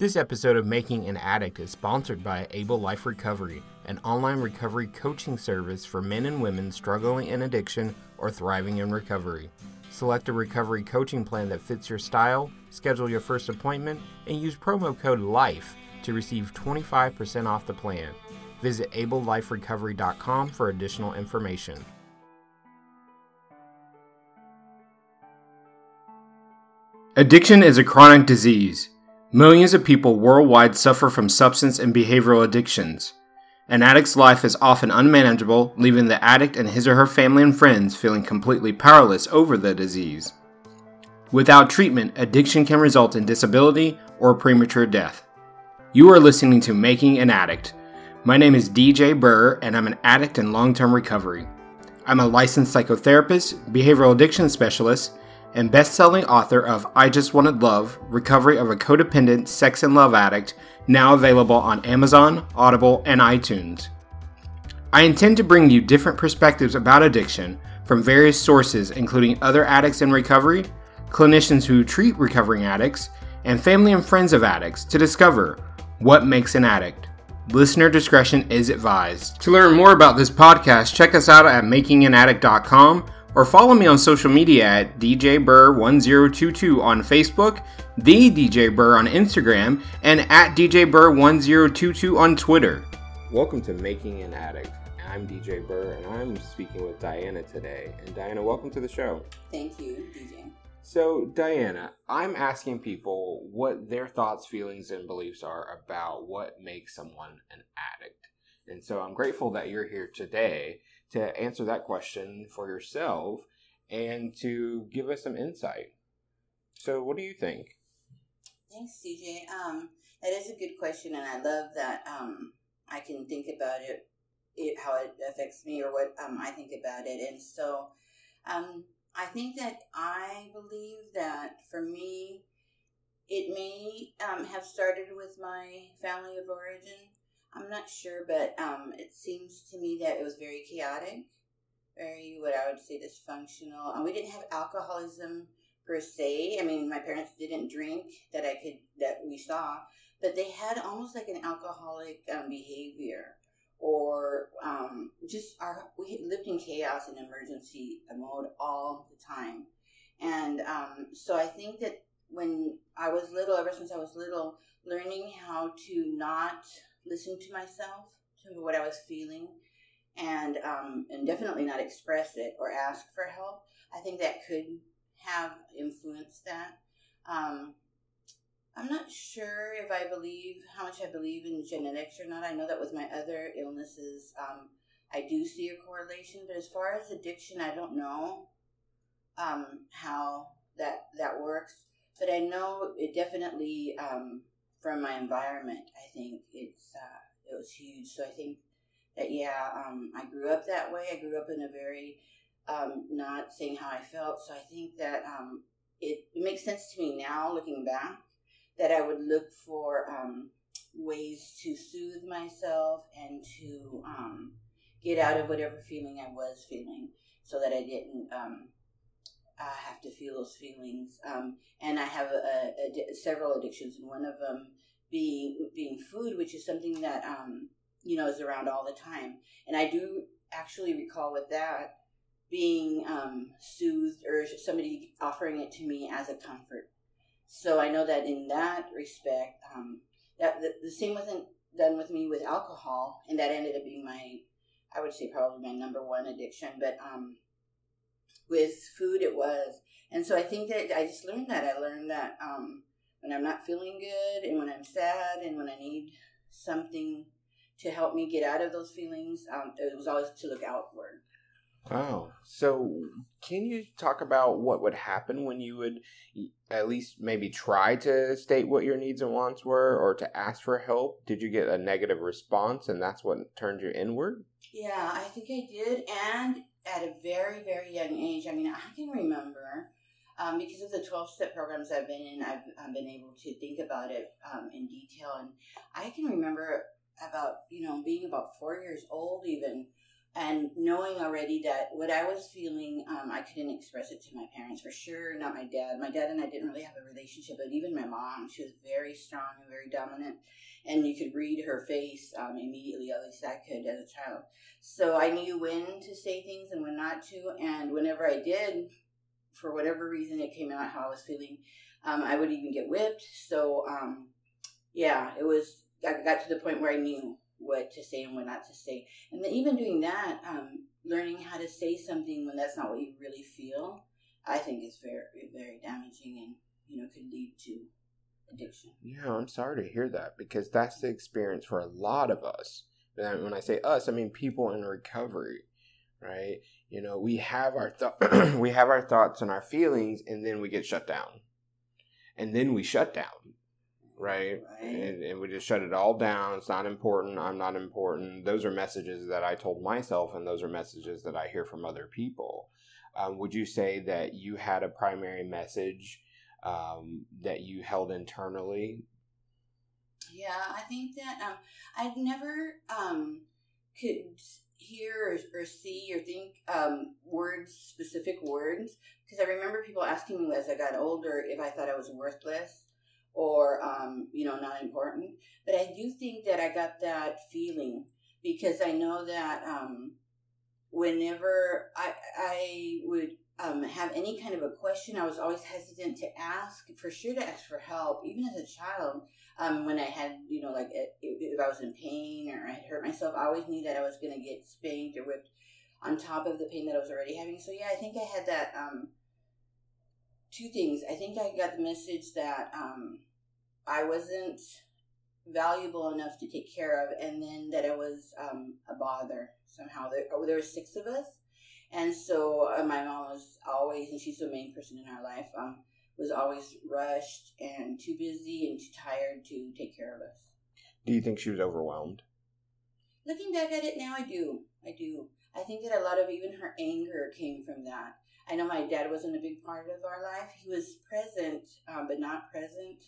This episode of Making an Addict is sponsored by Able Life Recovery, an online recovery coaching service for men and women struggling in addiction or thriving in recovery. Select a recovery coaching plan that fits your style, schedule your first appointment, and use promo code LIFE to receive 25% off the plan. Visit ableliferecovery.com for additional information. Addiction is a chronic disease. Millions of people worldwide suffer from substance and behavioral addictions. An addict's life is often unmanageable, leaving the addict and his or her family and friends feeling completely powerless over the disease. Without treatment, addiction can result in disability or premature death. You are listening to Making an Addict. My name is DJ Burr, and I'm an addict in long term recovery. I'm a licensed psychotherapist, behavioral addiction specialist, and best-selling author of I Just Wanted Love: Recovery of a Codependent Sex and Love Addict, now available on Amazon, Audible, and iTunes. I intend to bring you different perspectives about addiction from various sources including other addicts in recovery, clinicians who treat recovering addicts, and family and friends of addicts to discover what makes an addict. Listener discretion is advised. To learn more about this podcast, check us out at makinganaddict.com or follow me on social media at DJ Burr1022 on Facebook, The DJ Burr on Instagram, and at DJ Burr1022 on Twitter. Welcome to Making an Addict. I'm DJ Burr, and I'm speaking with Diana today. And Diana, welcome to the show. Thank you, DJ. So, Diana, I'm asking people what their thoughts, feelings, and beliefs are about what makes someone an addict. And so I'm grateful that you're here today to answer that question for yourself and to give us some insight. So, what do you think? Thanks, DJ. Um, that is a good question, and I love that um, I can think about it, it, how it affects me, or what um, I think about it. And so, um, I think that I believe that for me, it may um, have started with my family of origin. I'm not sure, but um, it seems to me that it was very chaotic, very what I would say dysfunctional. And we didn't have alcoholism per se. I mean, my parents didn't drink that I could that we saw, but they had almost like an alcoholic um, behavior, or um, just our we lived in chaos and emergency mode all the time, and um, so I think that when I was little, ever since I was little, learning how to not listen to myself, to what I was feeling, and um, and definitely not express it or ask for help. I think that could have influenced that. Um, I'm not sure if I believe how much I believe in genetics or not. I know that with my other illnesses, um, I do see a correlation. But as far as addiction, I don't know um, how that that works. But I know it definitely um, from my environment. I think it's uh, it was huge. So I think that yeah, um, I grew up that way. I grew up in a very um, not saying how I felt. So I think that um, it, it, makes sense to me now, looking back, that I would look for um, ways to soothe myself and to um, get out of whatever feeling I was feeling, so that I didn't um, I have to feel those feelings. Um, and I have a, a, several addictions, and one of them being being food, which is something that um, you know is around all the time. And I do actually recall with that being um, soothed or somebody offering it to me as a comfort. So I know that in that respect, um, that the, the same wasn't done with me with alcohol, and that ended up being my, I would say probably my number one addiction. But um, with food, it was, and so I think that I just learned that. I learned that um, when I'm not feeling good, and when I'm sad, and when I need something to help me get out of those feelings, um, it was always to look outward. Wow. So, can you talk about what would happen when you would at least maybe try to state what your needs and wants were or to ask for help? Did you get a negative response and that's what turned you inward? Yeah, I think I did. And at a very, very young age, I mean, I can remember um, because of the 12 step programs I've been in, I've, I've been able to think about it um, in detail. And I can remember about, you know, being about four years old, even and knowing already that what I was feeling, um, I couldn't express it to my parents for sure. Not my dad. My dad and I didn't really have a relationship, but even my mom, she was very strong and very dominant, and you could read her face um, immediately. At least I could as a child. So I knew when to say things and when not to, and whenever I did, for whatever reason, it came out how I was feeling. Um, I would even get whipped. So um, yeah, it was. I got to the point where I knew what to say and what not to say. And even doing that, um, learning how to say something when that's not what you really feel, I think is very, very damaging and, you know, could lead to addiction. Yeah, I'm sorry to hear that because that's the experience for a lot of us. And when I say us, I mean people in recovery, right? You know, we have our th- we have our thoughts and our feelings, and then we get shut down, and then we shut down right? right. And, and, we just shut it all down. It's not important. I'm not important. Those are messages that I told myself, and those are messages that I hear from other people. Um, would you say that you had a primary message um, that you held internally? Yeah, I think that um, I'd never um, could hear or, or, see or think um, words, specific words, because I remember people asking me as I got older if I thought I was worthless or um, you know not important. But i do think that i got that feeling because i know that um, whenever i i would um, have any kind of a question i was always hesitant to ask for sure to ask for help even as a child um, when i had you know like if, if i was in pain or i had hurt myself i always knew that i was going to get spanked or whipped on top of the pain that i was already having. So yeah i think i had that um, two things. I think I got the message that um, I wasn't valuable enough to take care of, and then that I was um, a bother somehow. There, oh, there were six of us, and so uh, my mom was always, and she's the main person in our life, um, was always rushed and too busy and too tired to take care of us. Do you think she was overwhelmed? Looking back at it now, I do. I do. I think that a lot of even her anger came from that. I know my dad wasn't a big part of our life. He was present, um, but not present.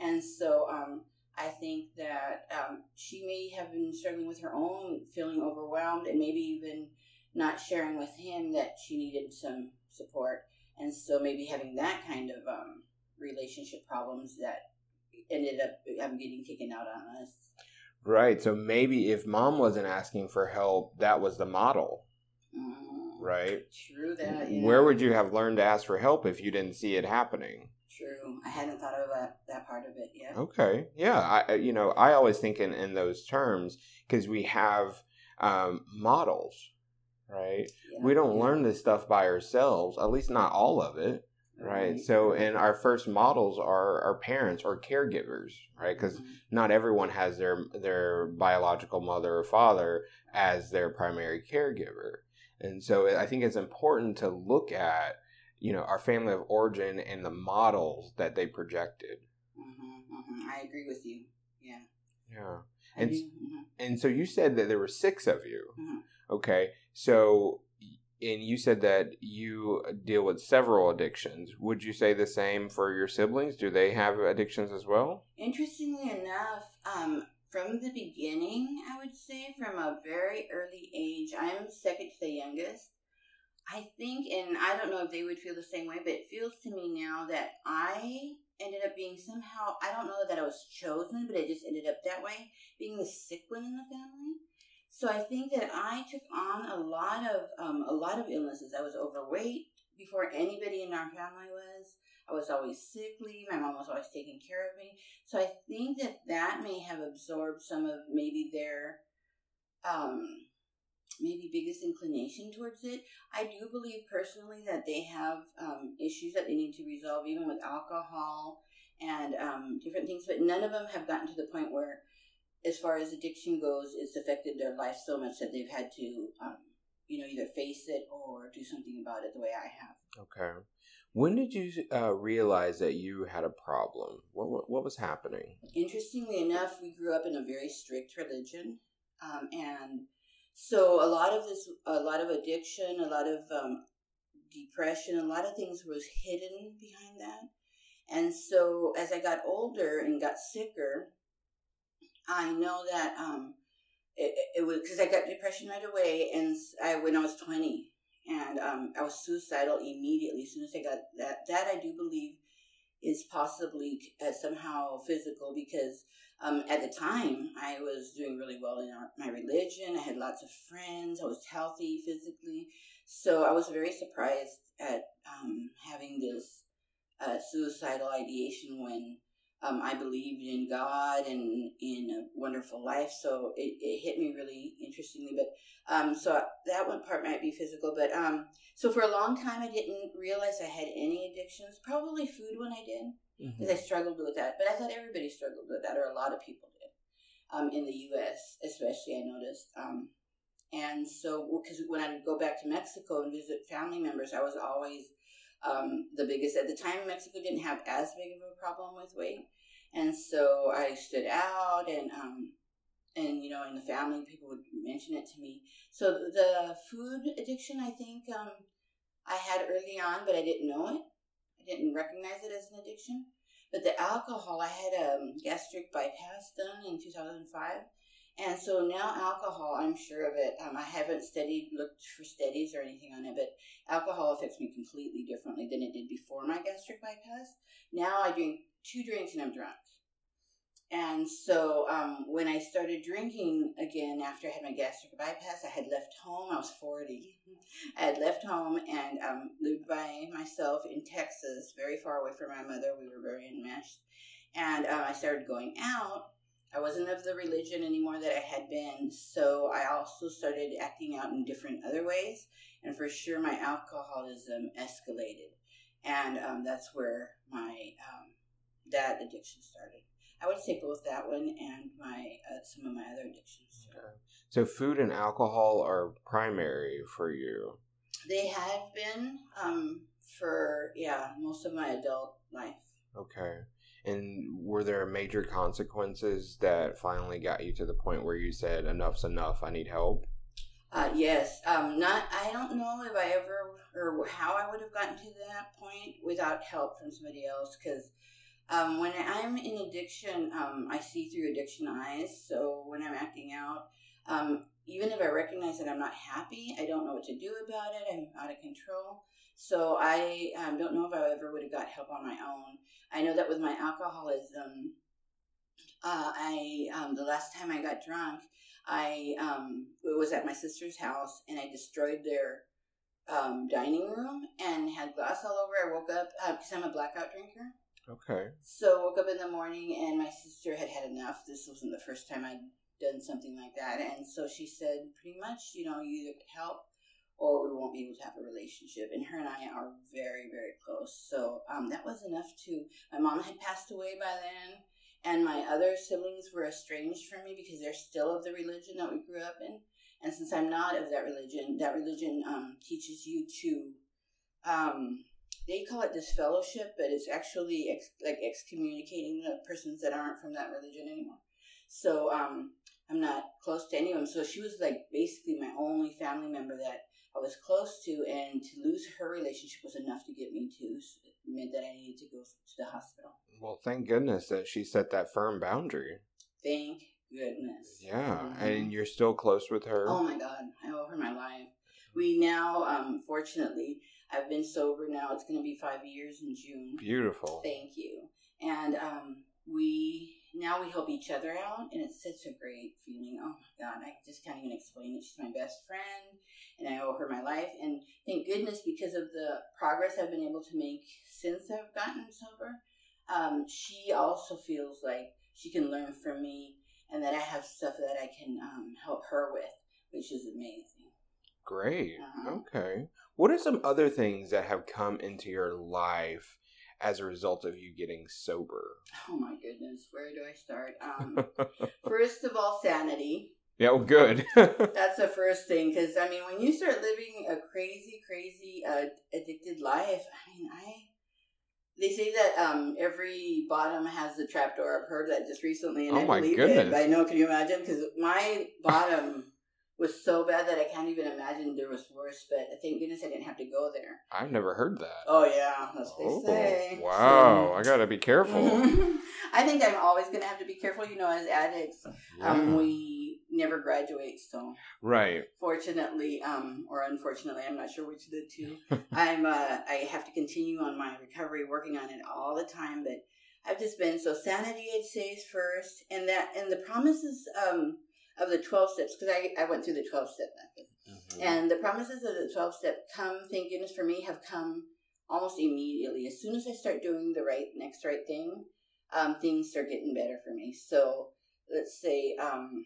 And so um, I think that um, she may have been struggling with her own feeling overwhelmed and maybe even not sharing with him that she needed some support. And so maybe having that kind of um, relationship problems that ended up um, getting taken out on us. Right. So maybe if mom wasn't asking for help, that was the model. Mm, right? True that. Yeah. Where would you have learned to ask for help if you didn't see it happening? True. I hadn't thought of that, that part of it yet. Okay. Yeah. I, you know, I always think in, in those terms because we have um, models, right? Yeah, we don't yeah. learn this stuff by ourselves, at least not all of it. Right. right. So, and our first models are our parents or caregivers, right? Because mm-hmm. not everyone has their their biological mother or father as their primary caregiver, and so I think it's important to look at you know our family of origin and the models that they projected. Mm-hmm, mm-hmm. i agree with you. Yeah. Yeah. And mm-hmm. and so you said that there were six of you. Mm-hmm. okay. So and you said that you deal with several addictions. Would you say the same for your siblings? Do they have addictions as well? Interestingly enough um, from the beginning i would say from a very early age i'm second to the youngest I think, and I don't know if they would feel the same way, but it feels to me now that I ended up being somehow, I don't know that I was chosen, but it just ended up that way, being the sick one in the family. So I think that I took on a lot of um, a lot of illnesses. I was overweight before anybody in our family was. I was always sickly. My mom was always taking care of me. So I think that that may have absorbed some of maybe their um, maybe biggest inclination towards it. I do believe personally that they have um, issues that they need to resolve, even with alcohol and um, different things, but none of them have gotten to the point where, as far as addiction goes, it's affected their life so much that they've had to, um, you know, either face it or do something about it the way I have. Okay. When did you uh, realize that you had a problem? What, what, what was happening? Interestingly enough, we grew up in a very strict religion, um, and so a lot of this, a lot of addiction, a lot of um, depression, a lot of things was hidden behind that. And so as I got older and got sicker, I know that um, it, it was because I got depression right away, and I when I was twenty, and um, I was suicidal immediately as soon as I got that. That I do believe is possibly uh, somehow physical because um, at the time I was doing really well in our, my religion. I had lots of friends. I was healthy physically, so I was very surprised at um, having this uh, suicidal ideation when um, I believed in God and in a wonderful life. So it, it hit me really interestingly. But um, so that one part might be physical. But um, so for a long time, I didn't realize I had any addictions. Probably food when I did, because mm-hmm. I struggled with that. But I thought everybody struggled with that, or a lot of people did. Um, in the U.S., especially, I noticed. Um, and so, because when I would go back to Mexico and visit family members, I was always um, the biggest. At the time, Mexico didn't have as big of a problem with weight, and so I stood out, and um, and you know, in the family, people would mention it to me. So the food addiction, I think, um, I had early on, but I didn't know it. I didn't recognize it as an addiction. But the alcohol, I had a um, gastric bypass done in 2005 and so now alcohol, I'm sure of it. Um, I haven't studied, looked for studies or anything on it, but alcohol affects me completely differently than it did before my gastric bypass. Now I drink two drinks and I'm drunk. And so um, when I started drinking again after I had my gastric bypass, I had left home. I was 40. I had left home and um, lived by myself in Texas, very far away from my mother. We were very enmeshed. And uh, I started going out I wasn't of the religion anymore that I had been, so I also started acting out in different other ways, and for sure my alcoholism escalated, and um, that's where my um, that addiction started. I would say both that one and my uh, some of my other addictions. Okay. So food and alcohol are primary for you. They have been um, for yeah most of my adult life. Okay. And were there major consequences that finally got you to the point where you said, enough's enough, I need help? Uh, yes. Um, not. I don't know if I ever or how I would have gotten to that point without help from somebody else. Because um, when I'm in addiction, um, I see through addiction eyes. So when I'm acting out, um, even if I recognize that I'm not happy, I don't know what to do about it. I'm out of control. So I um, don't know if I ever would have got help on my own. I know that with my alcoholism, uh, I um, the last time I got drunk, I um, it was at my sister's house and I destroyed their um, dining room and had glass all over. I woke up because uh, I'm a blackout drinker. Okay. So woke up in the morning and my sister had had enough. This wasn't the first time I'd done something like that, and so she said, pretty much, you know, you either help or we won't be able to have a relationship. And her and I are very, very close. So um, that was enough to. My mom had passed away by then, and my other siblings were estranged from me because they're still of the religion that we grew up in. And since I'm not of that religion, that religion um, teaches you to. Um, they call it disfellowship, but it's actually ex- like excommunicating the persons that aren't from that religion anymore. So um, I'm not close to anyone. So she was like basically my only family member that I was close to, and to lose her relationship was enough to get me to meant that I needed to go to the hospital. Well, thank goodness that she set that firm boundary. Thank goodness. Yeah, mm-hmm. and you're still close with her. Oh my God, I owe her my life. We now, um, fortunately, I've been sober now. It's going to be five years in June. Beautiful. Thank you. And um, we now we help each other out, and it's such a great feeling. Oh my God, I just can't even explain it. She's my best friend, and I owe her my life. And thank goodness because of the progress I've been able to make since I've gotten sober, um, she also feels like she can learn from me, and that I have stuff that I can um, help her with, which is amazing. Great. Uh-huh. Okay. What are some other things that have come into your life as a result of you getting sober? Oh my goodness, where do I start? Um, first of all, sanity. Yeah, well, good. That's the first thing, because I mean, when you start living a crazy, crazy uh, addicted life, I mean, I they say that um, every bottom has a trapdoor. I've heard that just recently, and oh I believe goodness. it. I know. Can you imagine? Because my bottom was so bad that I can't even imagine there was worse. But thank goodness I didn't have to go there. I've never heard that. Oh yeah, that's what oh, they say. Wow, so, I gotta be careful. I think I'm always gonna have to be careful. You know, as addicts, um, yeah. um, we never graduate. So right. Fortunately, um, or unfortunately, I'm not sure which of the two. I'm uh, I have to continue on my recovery, working on it all the time. But I've just been so sanity. I'd say is first, and that and the promises um of the twelve steps because I I went through the twelve step method, mm-hmm. and the promises of the twelve step come. Thank goodness for me have come almost immediately. As soon as I start doing the right next right thing, um, things start getting better for me. So let's say um,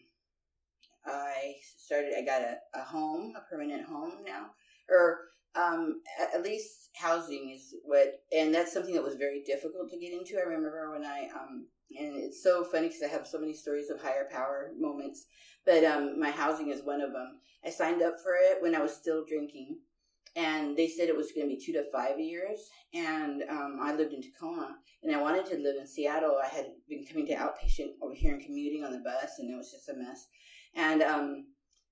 I started. I got a, a home, a permanent home now, or um, at, at, least housing is what, and that's something that was very difficult to get into. I remember when I um, and it's so funny because I have so many stories of higher power moments, but um, my housing is one of them. I signed up for it when I was still drinking, and they said it was going to be two to five years. And um, I lived in Tacoma, and I wanted to live in Seattle. I had been coming to outpatient over here and commuting on the bus, and it was just a mess. And um,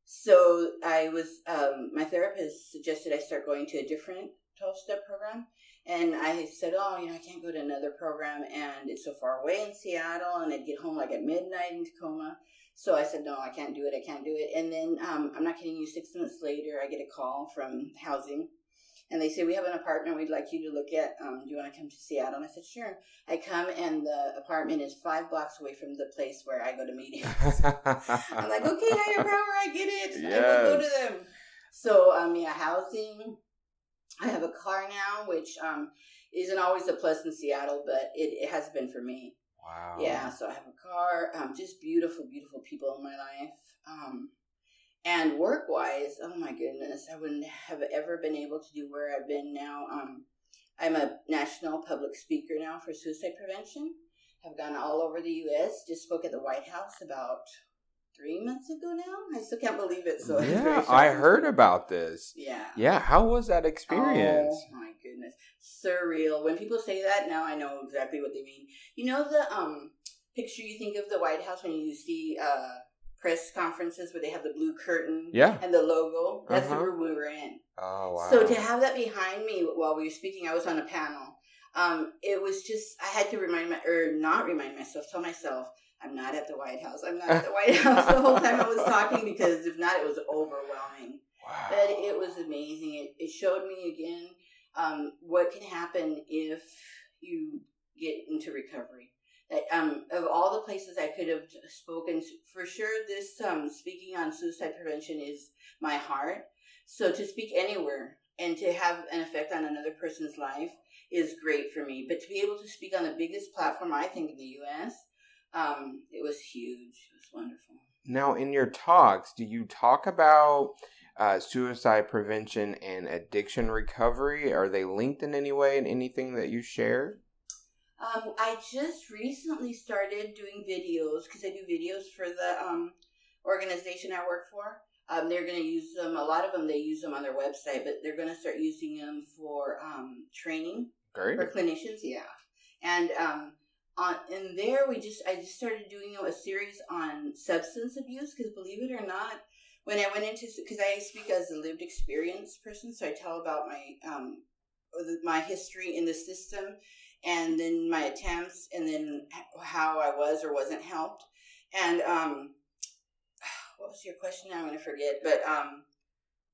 so I was, um, my therapist suggested I start going to a different 12 step program. And I said, oh, you know, I can't go to another program and it's so far away in Seattle and I'd get home like at midnight in Tacoma. So I said, no, I can't do it. I can't do it. And then um, I'm not kidding you, six months later, I get a call from housing and they say we have an apartment we'd like you to look at. Um, do you want to come to Seattle? And I said sure. I come and the apartment is five blocks away from the place where I go to meetings. I'm like, okay, higher power, I get it. Yes. I will go to them. So um, yeah, housing. I have a car now, which um, isn't always a plus in Seattle, but it, it has been for me. Wow. Yeah, so I have a car. Um, just beautiful, beautiful people in my life. Um, and work wise, oh my goodness, I wouldn't have ever been able to do where I've been now. Um, I'm a national public speaker now for suicide prevention. Have gone all over the U.S. Just spoke at the White House about three months ago now. I still can't believe it. So yeah, I heard about this. Yeah, yeah. How was that experience? Oh my goodness, surreal. When people say that now, I know exactly what they mean. You know the um picture you think of the White House when you see uh press conferences where they have the blue curtain yeah. and the logo. That's uh-huh. the room we were in. Oh wow. So to have that behind me while we were speaking, I was on a panel. Um, it was just I had to remind my or not remind myself, tell myself, I'm not at the White House. I'm not at the White House the whole time I was talking because if not, it was overwhelming. Wow. But it was amazing. It, it showed me again um, what can happen if you get into recovery um, of all the places I could have spoken, for sure, this um, speaking on suicide prevention is my heart. So to speak anywhere and to have an effect on another person's life is great for me. But to be able to speak on the biggest platform, I think, in the U.S., um, it was huge. It was wonderful. Now, in your talks, do you talk about uh, suicide prevention and addiction recovery? Are they linked in any way in anything that you share? Um, I just recently started doing videos because I do videos for the um, organization I work for. Um, they're going to use them. A lot of them they use them on their website, but they're going to start using them for um, training Great. for clinicians. Yeah, and um, on in there we just I just started doing a series on substance abuse because believe it or not, when I went into because I speak as a lived experience person, so I tell about my um, my history in the system and then my attempts and then how I was or wasn't helped. And um, what was your question? I'm to forget. But um,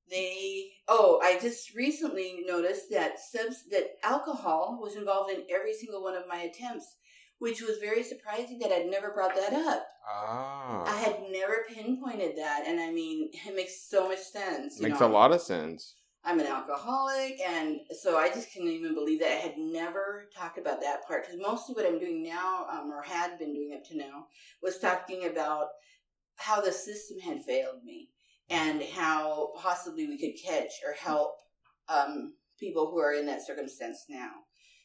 they oh, I just recently noticed that subs that alcohol was involved in every single one of my attempts. Which was very surprising that I'd never brought that up. Ah. I had never pinpointed that, and I mean, it makes so much sense. Makes know? a lot of sense. I'm an alcoholic, and so I just couldn't even believe that I had never talked about that part. Because mostly what I'm doing now, um, or had been doing up to now, was talking about how the system had failed me and how possibly we could catch or help um, people who are in that circumstance now.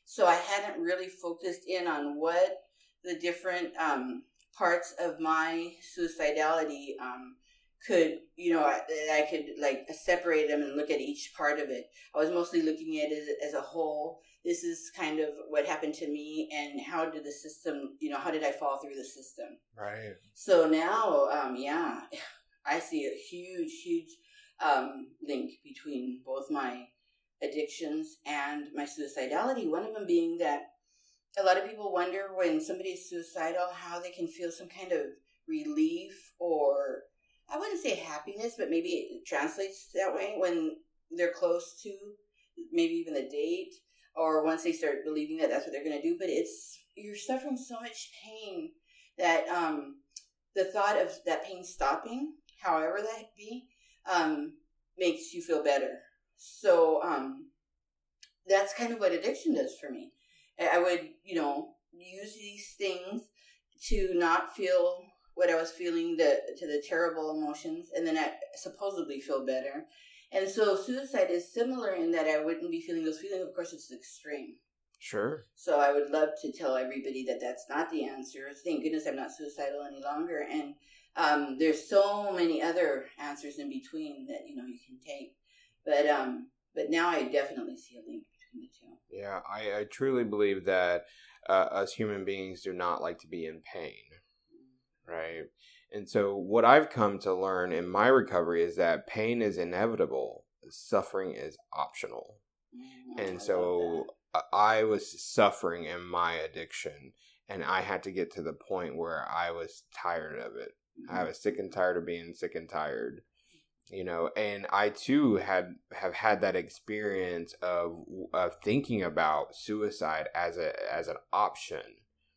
So I hadn't really focused in on what the different um, parts of my suicidality um, could you know I, I could like separate them and look at each part of it. I was mostly looking at it as a whole. This is kind of what happened to me and how did the system you know how did i fall through the system? Right. So now um yeah i see a huge huge um link between both my addictions and my suicidality one of them being that a lot of people wonder when somebody's suicidal how they can feel some kind of relief or I wouldn't say happiness, but maybe it translates that way when they're close to maybe even the date or once they start believing that that's what they're going to do. But it's you're suffering so much pain that um, the thought of that pain stopping, however that be, um, makes you feel better. So um, that's kind of what addiction does for me. I would, you know, use these things to not feel what I was feeling, the to the terrible emotions, and then I supposedly feel better. And so suicide is similar in that I wouldn't be feeling those feelings. Of course, it's extreme. Sure. So I would love to tell everybody that that's not the answer. Thank goodness I'm not suicidal any longer. And um, there's so many other answers in between that you know you can take. But um, but now I definitely see a link between the two. Yeah, I, I truly believe that uh, us human beings do not like to be in pain, right? And so, what I've come to learn in my recovery is that pain is inevitable, suffering is optional. Mm-hmm. And so, I was suffering in my addiction, and I had to get to the point where I was tired of it. Mm-hmm. I was sick and tired of being sick and tired you know and i too had have had that experience of of thinking about suicide as a as an option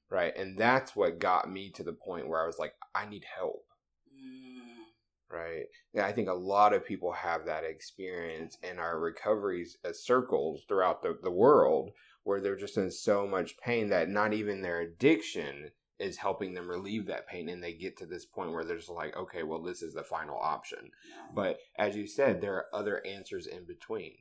right? And that's what got me to the point where i was like i need help. Mm. right? Yeah i think a lot of people have that experience in our recoveries as uh, circles throughout the, the world where they're just in so much pain that not even their addiction is helping them relieve that pain and they get to this point where they're just like okay well this is the final option. But as you said there are other answers in between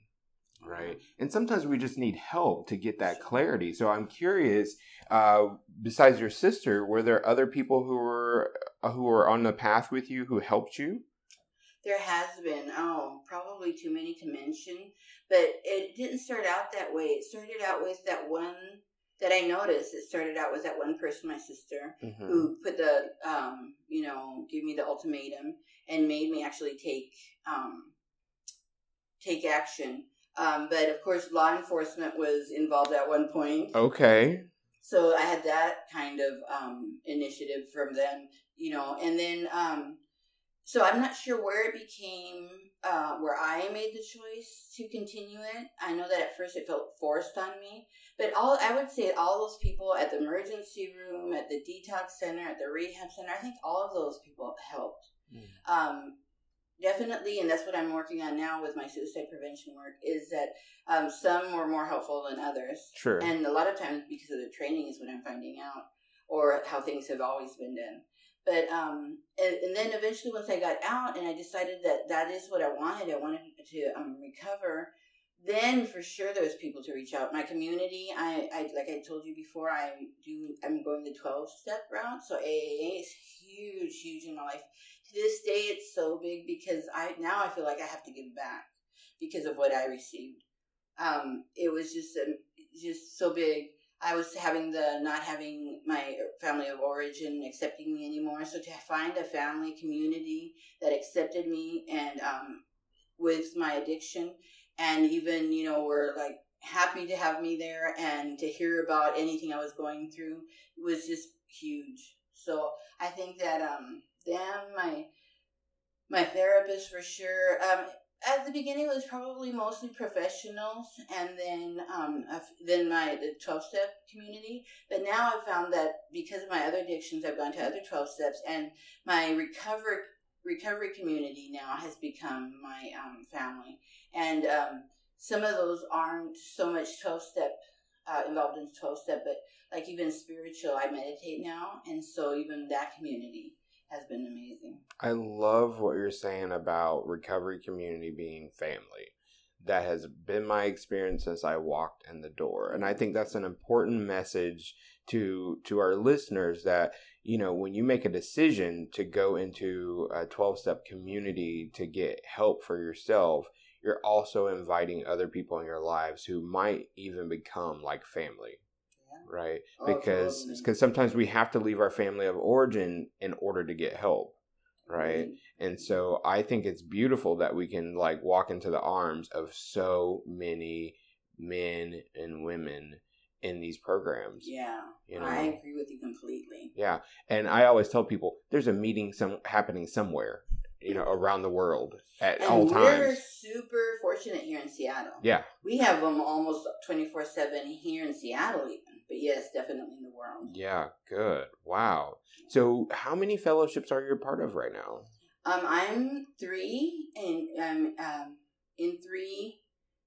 right? And sometimes we just need help to get that clarity. So i'm curious uh, besides your sister were there other people who were uh, who were on the path with you who helped you? There has been. Oh probably too many to mention but it didn't start out that way. It started out with that one that I noticed, it started out with that one person, my sister, mm-hmm. who put the, um, you know, gave me the ultimatum and made me actually take, um, take action. Um, but of course, law enforcement was involved at one point. Okay. So I had that kind of um, initiative from them, you know, and then um, so I'm not sure where it became uh, where I made the choice to continue it. I know that at first it felt forced on me, but all I would say all those people at the emergency room, at the detox center, at the rehab center, I think all of those people helped. Mm. Um, definitely, and that's what I'm working on now with my suicide prevention work. Is that um, some were more helpful than others. Sure. And a lot of times because of the training is what I'm finding out, or how things have always been done. But um, and, and, then eventually, once I got out and I decided that that is what I wanted, I wanted to um, recover. Then for sure there was people to reach out. My community, I, I like I told you before, I do. I'm going the twelve step route, so AA is huge, huge in my life. To this day, it's so big because I now I feel like I have to give back because of what I received. Um, it was just um, just so big I was having the not having my family of origin accepting me anymore. So to find a family community that accepted me and um, with my addiction, and even you know were like happy to have me there and to hear about anything I was going through was just huge. So I think that um, them, my my therapist for sure. Um, at the beginning it was probably mostly professionals and then um then my the 12 step community. But now i've found that because of my other addictions i've gone to other 12 steps and my recovery recovery community now has become my um, family. And um, some of those aren't so much 12 step uh, involved in 12 step but like even spiritual i meditate now. And so even that community has been amazing. I love what you're saying about recovery community being family. That has been my experience since I walked in the door. And I think that's an important message to to our listeners that you know when you make a decision to go into a 12 step community to get help for yourself you're also inviting other people in your lives who might even become like family right? Oh, because because sometimes we have to leave our family of origin in order to get help, right? Mm-hmm. And so I think it's beautiful that we can like walk into the arms of so many men and women in these programs. Yeah, you know? I agree with you completely. Yeah, and I always tell people there's a meeting some happening somewhere you know, around the world at and all times. we're super fortunate here in Seattle. Yeah. We have them almost 24 7 here in Seattle, even. But yes, definitely in the world. Yeah, good. Wow. So, how many fellowships are you a part of right now? Um, I'm three, and I'm um, in three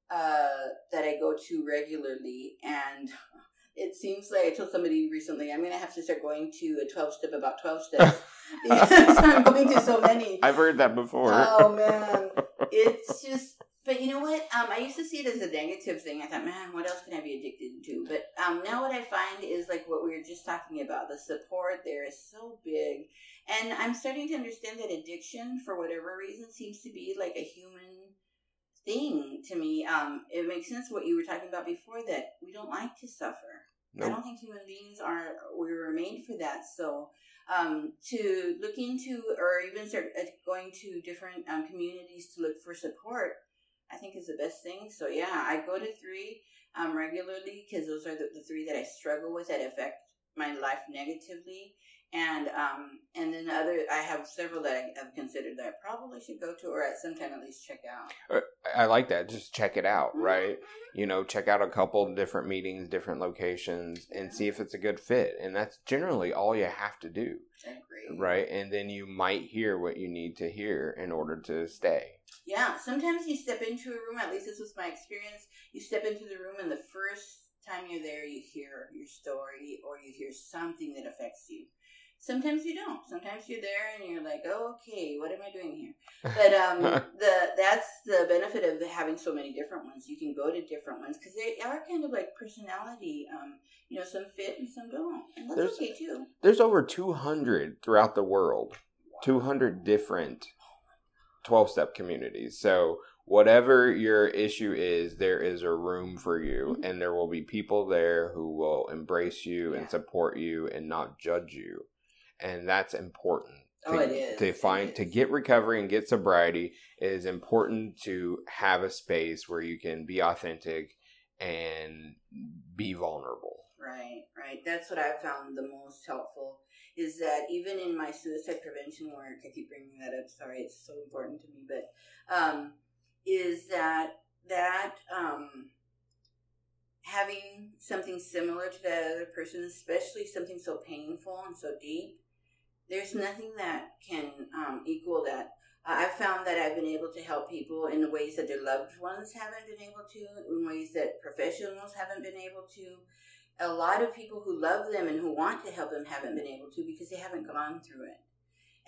uh, that I go to regularly. And it seems like I told somebody recently I'm going to have to start going to a 12 step about 12 steps because I'm going to so many. I've heard that before. Oh, man. It's just, but you know what? Um, I used to see it as a negative thing. I thought, man, what else can I be addicted to? But um, now what I find is like what we were just talking about. The support there is so big, and I'm starting to understand that addiction, for whatever reason, seems to be like a human thing to me. Um, it makes sense what you were talking about before that we don't like to suffer. I don't think human beings are we were made for that. So um, to look into or even start uh, going to different um, communities to look for support, I think is the best thing. So yeah, I go to three um, regularly because those are the, the three that I struggle with that affect my life negatively. And um, and then the other, I have several that I have considered that I probably should go to or at some time at least check out. I like that. Just check it out, right? Mhm. You know, check out a couple different meetings, different locations, and see if it's a good fit. And that's generally all you have to do, right? And then you might hear what you need to hear in order to stay. Yeah, sometimes you step into a room, at least this was my experience. You step into the room, and the first time you're there, you hear your story or you hear something that affects you. Sometimes you don't. Sometimes you're there and you're like, oh, okay, what am I doing here? But um, the that's the benefit of having so many different ones. You can go to different ones because they are kind of like personality. Um, you know, some fit and some don't, and that's There's- okay too. There's over 200 throughout the world, 200 different 12 step communities. So, whatever your issue is, there is a room for you, Mhm. and there will be people there who will embrace you Yeah. and support you and not judge you. And that's important. To, Oh, it is. to find to get recovery and get sobriety it is important to have a space where you can be authentic and be vulnerable Right, right. That's what I've found the most helpful is that even in my suicide prevention work, I keep bringing that up. Sorry, it's so important to me, but um, is that that um, having something similar to that other person, especially something so painful and so deep, there's nothing that can um, equal that. I- I've found that I've been able to help people in ways that their loved ones haven't been able to, in ways that professionals haven't been able to a lot of people who love them and who want to help them haven't been able to because they haven't gone through it.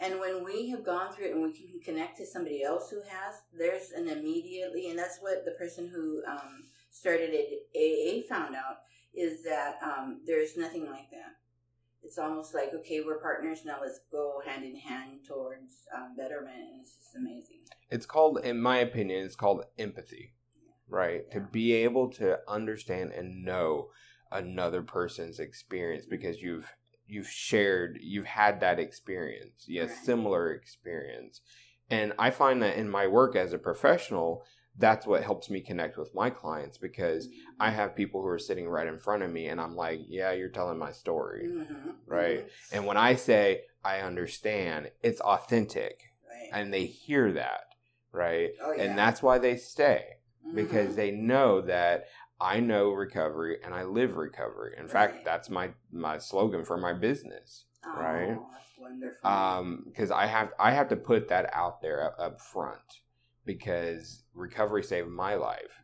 And when we have gone through it and we can connect to somebody else who has, there's an immediately, and that's what the person who um, started at AA found out is that um, there's nothing like that. It's almost like, okay, we're partners now, let's go hand in hand towards um, betterment. And it's just amazing. it's called in my opinion it's called empathy right to be able to understand and know another person's experience because you've you've shared you've had that experience yes Right. similar experience and i find that in my work as a professional that's what helps me connect with my clients because i have people who are sitting right in front of me and i'm like yeah you're telling my story Mhm, Right. mhm, and when i say i understand it's authentic Right. and they hear that right oh, yeah. and that's why they stay because Mhm. they know that I know recovery and I live recovery. In fact, that's my my slogan for my business. right. Oh, that's wonderful. Um, because I have I have to put that out there up, up front because recovery saved my life.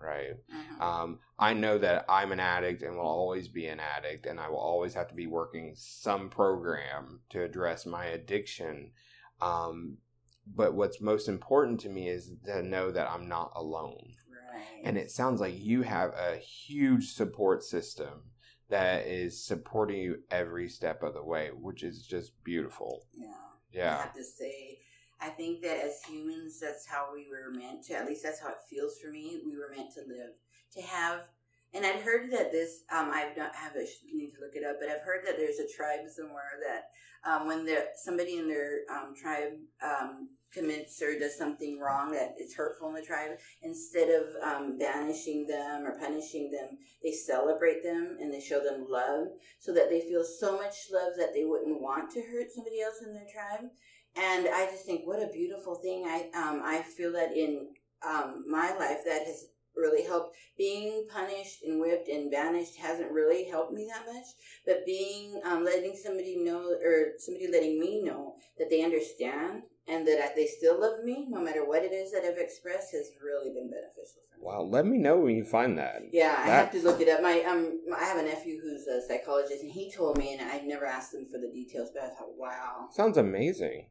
Right. Mhm. Um, I know that I'm an addict and will always be an addict, and I will always have to be working some program to address my addiction. Um, but what's most important to me is to know that I'm not alone. Right. And it sounds like you have a huge support system that is supporting you every step of the way, which is just beautiful. yeah. Yeah. I have to say, I think that as humans, that's how we were meant to. At least that's how it feels for me. We were meant to live, to have and I'd heard that this um, I've not have a need to look it up, but I've heard that there's a tribe somewhere that um, when there somebody in their um, tribe um, commits or does something wrong that is hurtful in the tribe, instead of um, banishing them or punishing them, they celebrate them and they show them love, so that they feel so much love that they wouldn't want to hurt somebody else in their tribe. And I just think, what a beautiful thing! I um, I feel that in um, my life that has really helped. Being punished and whipped and banished hasn't really helped me that much. But being, um, letting somebody know, or somebody letting me know that they understand and that they still love me, no matter what it is that I've expressed, has really been beneficial for me. Wow, let me know when you find that. Yeah, That's... I have to look it up. My um, I have a nephew who's a psychologist, and he told me, and I've never asked him for the details, but I thought, wow, sounds amazing.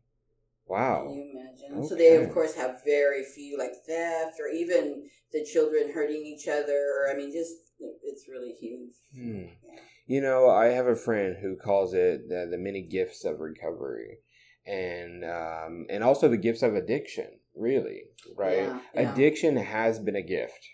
Wow. Can you imagine? Okay. So they, of course, have very few like theft or even the children hurting each other. Or, I mean, just it's really huge. Hmm. Yeah. You know, I have a friend who calls it the, the many gifts of recovery, and um, and also the gifts of addiction. Really, right? Yeah, yeah. Addiction has been a gift.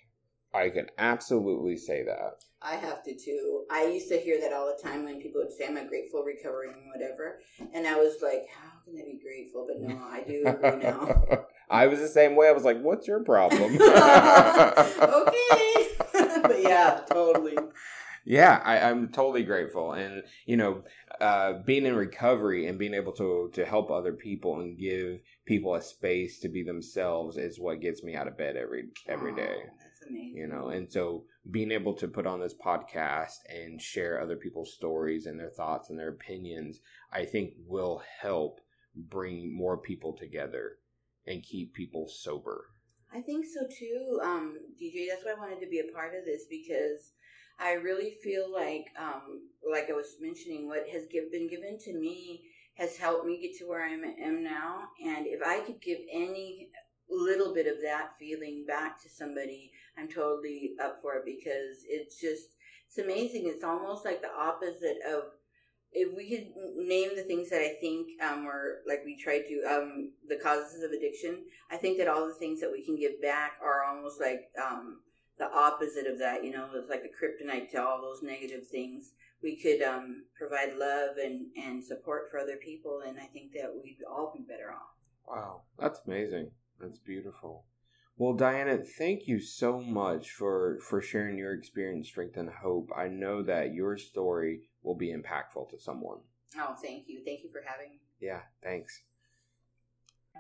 I can absolutely say that. I have to too. I used to hear that all the time when people would say, I'm a grateful, recovering, whatever. And I was like, how can I be grateful? But no, I do agree now. I was the same way. I was like, what's your problem? okay. but yeah, totally. Yeah, I, am totally grateful. And, you know, uh, being in recovery and being able to, to help other people and give people a space to be themselves is what gets me out of bed every every day. Oh, that's amazing. You know, and so being able to put on this podcast and share other people's stories and their thoughts and their opinions, I think will help bring more people together and keep people sober. I think so too, um, DJ. That's why I wanted to be a part of this because I really feel like, um, like I was mentioning, what has give, been given to me has helped me get to where I am now. And if I could give any little bit of that feeling back to somebody, I'm totally up for it because it's just, it's amazing. It's almost like the opposite of if we could name the things that I think um, were like we tried to um, the causes of addiction, I think that all the things that we can give back are almost like um, the opposite of that. You know, it's like a kryptonite to all those negative things. We could um, provide love and, and support for other people, and I think that we'd all be better off. Wow, that's amazing. That's beautiful. Well, Diana, thank you so much for for sharing your experience, strength, and hope. I know that your story will be impactful to someone. Oh, thank you. Thank you for having me. Yeah, thanks.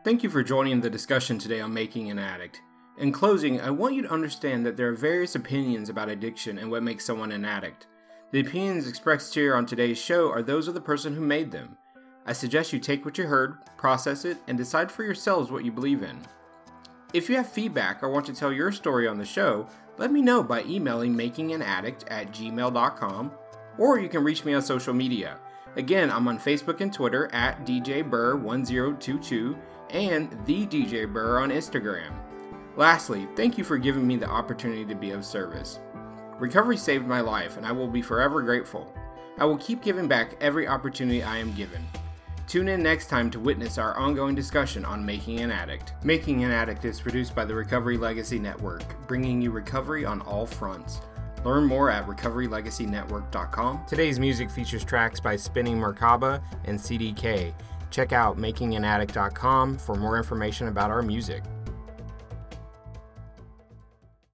Thank you for joining the discussion today on making an addict. In closing, I want you to understand that there are various opinions about addiction and what makes someone an addict. The opinions expressed here on today's show are those of the person who made them. I suggest you take what you heard, process it, and decide for yourselves what you believe in. If you have feedback or want to tell your story on the show, let me know by emailing makinganaddict at gmail.com or you can reach me on social media. Again, I'm on Facebook and Twitter at DJ Burr1022 and the DJ Burr on Instagram. Lastly, thank you for giving me the opportunity to be of service. Recovery saved my life, and I will be forever grateful. I will keep giving back every opportunity I am given. Tune in next time to witness our ongoing discussion on Making an Addict. Making an Addict is produced by the Recovery Legacy Network, bringing you recovery on all fronts. Learn more at recoverylegacynetwork.com. Today's music features tracks by Spinning Merkaba and CDK. Check out makinganaddict.com for more information about our music.